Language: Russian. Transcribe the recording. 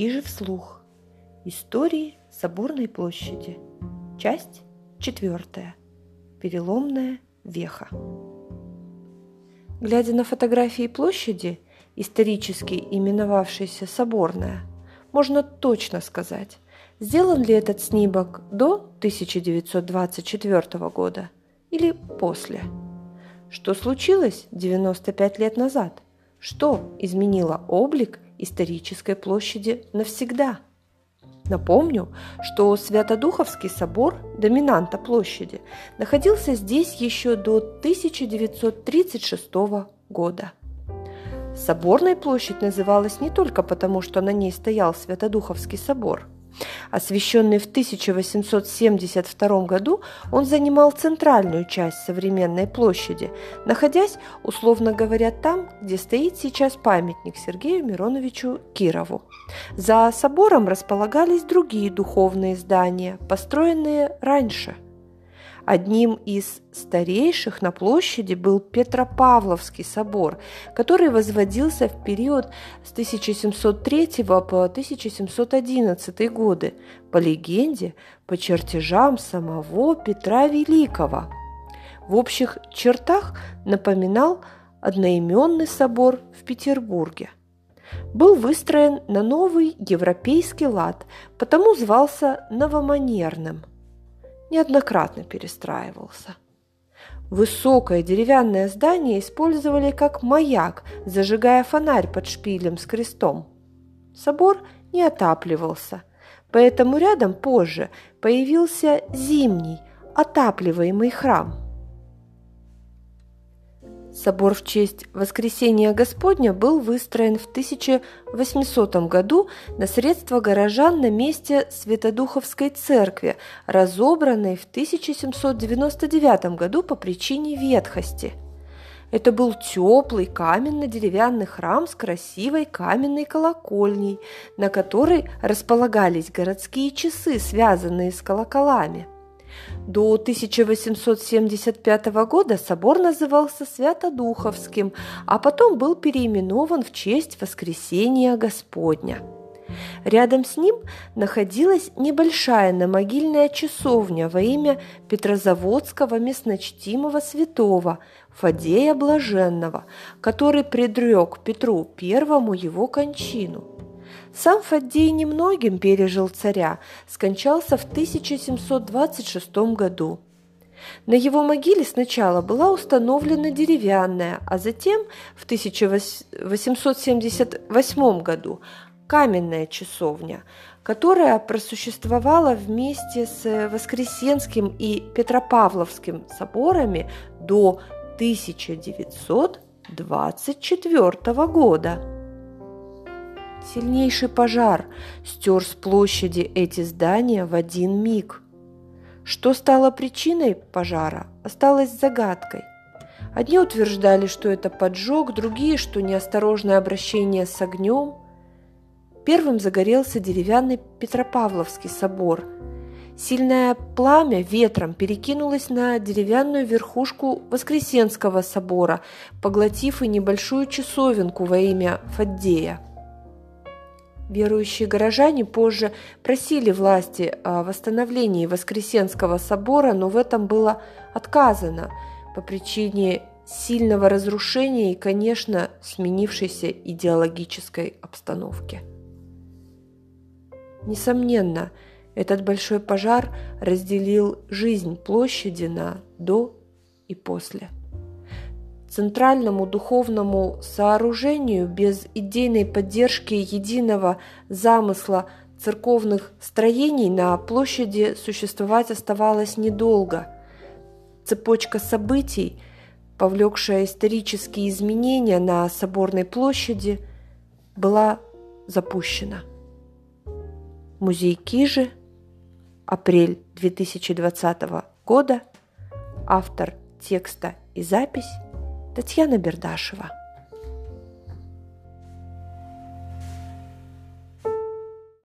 Кижи вслух. Истории Соборной площади. Часть четвертая. Переломная веха. Глядя на фотографии площади, исторически именовавшейся Соборная, можно точно сказать, сделан ли этот снимок до 1924 года или после. Что случилось 95 лет назад? Что изменило облик исторической площади навсегда. Напомню, что Святодуховский собор, доминанта площади, находился здесь еще до 1936 года. Соборной площадь называлась не только потому, что на ней стоял Святодуховский собор – Освященный в 1872 году, он занимал центральную часть современной площади, находясь, условно говоря, там, где стоит сейчас памятник Сергею Мироновичу Кирову. За собором располагались другие духовные здания, построенные раньше – Одним из старейших на площади был Петропавловский собор, который возводился в период с 1703 по 1711 годы, по легенде, по чертежам самого Петра Великого. В общих чертах напоминал одноименный собор в Петербурге – был выстроен на новый европейский лад, потому звался новоманерным неоднократно перестраивался. Высокое деревянное здание использовали как маяк, зажигая фонарь под шпилем с крестом. Собор не отапливался, поэтому рядом позже появился зимний, отапливаемый храм – Собор в честь Воскресения Господня был выстроен в 1800 году на средства горожан на месте Святодуховской церкви, разобранной в 1799 году по причине ветхости. Это был теплый каменно-деревянный храм с красивой каменной колокольней, на которой располагались городские часы, связанные с колоколами – до 1875 года собор назывался Святодуховским, а потом был переименован в честь Воскресения Господня. Рядом с ним находилась небольшая намогильная часовня во имя Петрозаводского местночтимого святого Фадея Блаженного, который предрек Петру Первому его кончину – сам Фаддей немногим пережил царя, скончался в 1726 году. На его могиле сначала была установлена деревянная, а затем в 1878 году каменная часовня, которая просуществовала вместе с Воскресенским и Петропавловским соборами до 1924 года. Сильнейший пожар стер с площади эти здания в один миг. Что стало причиной пожара, осталось загадкой. Одни утверждали, что это поджог, другие, что неосторожное обращение с огнем. Первым загорелся деревянный Петропавловский собор. Сильное пламя ветром перекинулось на деревянную верхушку Воскресенского собора, поглотив и небольшую часовенку во имя Фаддея – Верующие горожане позже просили власти о восстановлении Воскресенского собора, но в этом было отказано по причине сильного разрушения и, конечно, сменившейся идеологической обстановки. Несомненно, этот большой пожар разделил жизнь площади на «до» и «после» центральному духовному сооружению без идейной поддержки единого замысла церковных строений на площади существовать оставалось недолго. Цепочка событий, повлекшая исторические изменения на Соборной площади, была запущена. Музей Кижи, апрель 2020 года, автор текста и запись Татьяна Бердашева.